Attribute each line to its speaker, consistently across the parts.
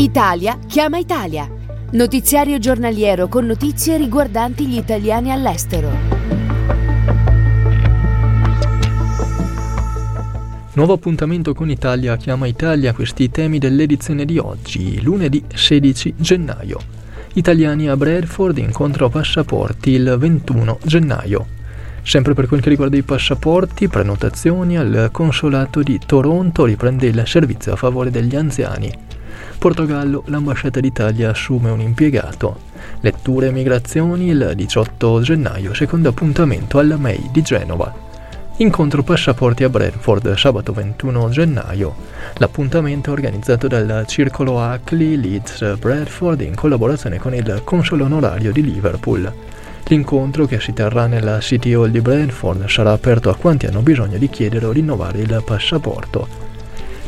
Speaker 1: Italia chiama Italia. Notiziario giornaliero con notizie riguardanti gli italiani all'estero.
Speaker 2: Nuovo appuntamento con Italia chiama Italia questi temi dell'edizione di oggi, lunedì 16 gennaio. Italiani a Bradford incontro passaporti il 21 gennaio. Sempre per quel che riguarda i passaporti, prenotazioni al consolato di Toronto riprende il servizio a favore degli anziani. Portogallo, l'ambasciata d'Italia assume un impiegato. Letture e migrazioni il 18 gennaio, secondo appuntamento alla MEI di Genova. Incontro passaporti a Bradford sabato 21 gennaio. L'appuntamento è organizzato dal Circolo Ackley Leeds Bradford in collaborazione con il Console Onorario di Liverpool. L'incontro che si terrà nella City Hall di Bradford sarà aperto a quanti hanno bisogno di chiedere o rinnovare il passaporto.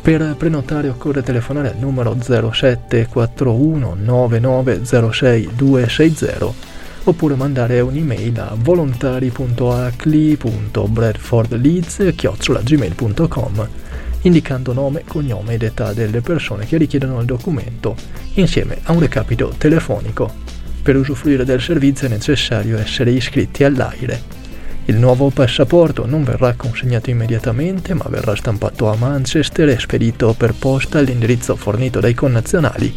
Speaker 2: Per prenotare occorre telefonare al numero 0741 260 oppure mandare un'email a volontari.acli.bradfordleeds.gmail.com indicando nome, cognome ed età delle persone che richiedono il documento, insieme a un recapito telefonico. Per usufruire del servizio è necessario essere iscritti all'AIRE. Il nuovo passaporto non verrà consegnato immediatamente, ma verrà stampato a Manchester e spedito per posta all'indirizzo fornito dai connazionali,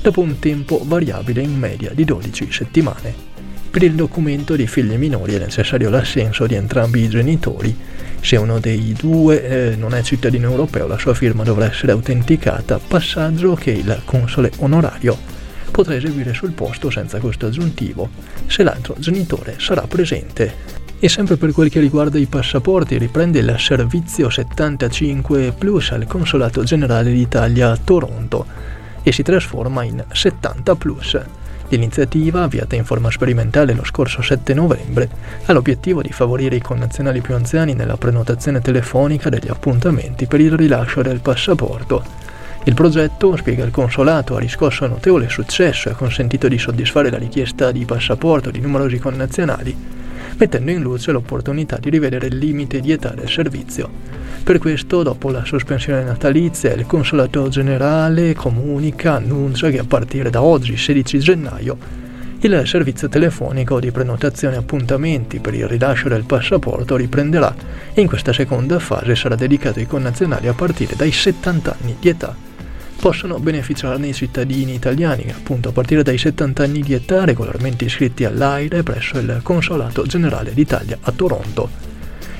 Speaker 2: dopo un tempo variabile in media di 12 settimane. Per il documento di figli minori è necessario l'assenso di entrambi i genitori. Se uno dei due eh, non è cittadino europeo, la sua firma dovrà essere autenticata, passaggio che il console onorario potrà eseguire sul posto senza costo aggiuntivo, se l'altro genitore sarà presente. E sempre per quel che riguarda i passaporti, riprende il servizio 75 Plus al Consolato Generale d'Italia a Toronto e si trasforma in 70 Plus. L'iniziativa, avviata in forma sperimentale lo scorso 7 novembre, ha l'obiettivo di favorire i connazionali più anziani nella prenotazione telefonica degli appuntamenti per il rilascio del passaporto. Il progetto, spiega il consolato, ha riscosso notevole successo e ha consentito di soddisfare la richiesta di passaporto di numerosi connazionali, mettendo in luce l'opportunità di rivedere il limite di età del servizio. Per questo, dopo la sospensione natalizia, il Consolato Generale comunica, annuncia che a partire da oggi, 16 gennaio, il servizio telefonico di prenotazione appuntamenti per il rilascio del passaporto riprenderà e in questa seconda fase sarà dedicato ai connazionali a partire dai 70 anni di età. Possono beneficiarne i cittadini italiani appunto a partire dai 70 anni di età regolarmente iscritti all'AIRE presso il Consolato Generale d'Italia a Toronto.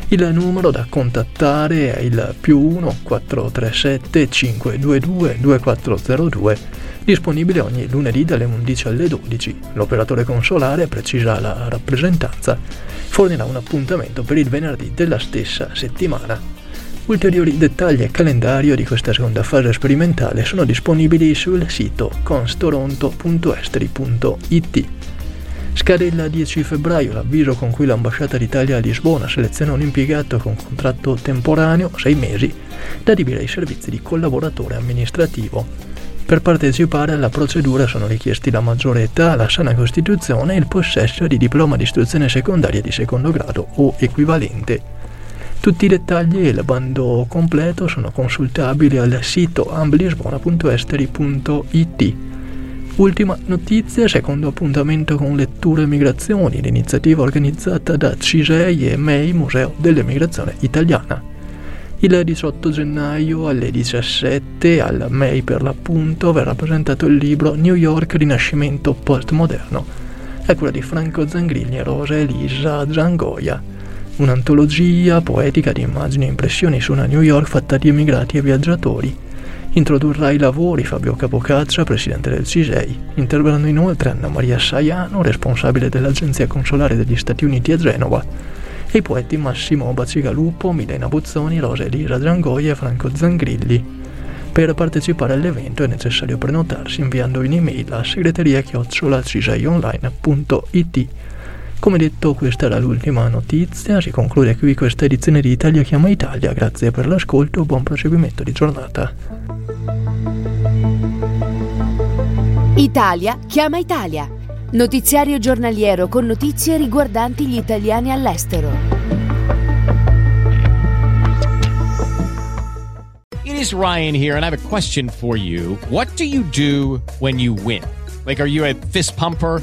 Speaker 2: Il numero da contattare è il più 1 437 522 2402, disponibile ogni lunedì dalle 11 alle 12. L'operatore consolare, precisa la rappresentanza, fornirà un appuntamento per il venerdì della stessa settimana. Ulteriori dettagli e calendario di questa seconda fase sperimentale sono disponibili sul sito constoronto.esteri.it. Scade il 10 febbraio l'avviso con cui l'ambasciata d'Italia a Lisbona seleziona un impiegato con contratto temporaneo, 6 mesi, da adibire ai servizi di collaboratore amministrativo. Per partecipare alla procedura sono richiesti la maggiore età, la sana costituzione e il possesso di diploma di istruzione secondaria di secondo grado o equivalente. Tutti i dettagli e il bando completo sono consultabili al sito amblisbona.esteri.it. Ultima notizia, secondo appuntamento con letture migrazioni, l'iniziativa organizzata da CISEI e MEI Museo dell'Emigrazione Italiana. Il 18 gennaio alle 17 al MEI per l'appunto verrà presentato il libro New York Rinascimento Postmoderno, a cura di Franco Zangrigli e Rosa Elisa Zangoia, un'antologia poetica di immagini e impressioni su una New York fatta di emigrati e viaggiatori Introdurrà i lavori Fabio Capocaccia, presidente del CISEI. Interverranno inoltre Anna Maria Saiano, responsabile dell'Agenzia Consolare degli Stati Uniti a Genova, e i poeti Massimo Bacigalupo, Milena Buzzoni, Rosa Elisa Zangoia e Franco Zangrilli. Per partecipare all'evento è necessario prenotarsi inviando un'email a segreteria-cisaiionline.it. Come detto, questa era l'ultima notizia. Si conclude qui questa edizione di Italia Chiama Italia. Grazie per l'ascolto, buon proseguimento di giornata.
Speaker 1: Italia Chiama Italia. Notiziario giornaliero con notizie riguardanti gli italiani all'estero.
Speaker 3: It is Ryan here, and I have a question for you. What do you do when you win? Like, are you a fist pumper?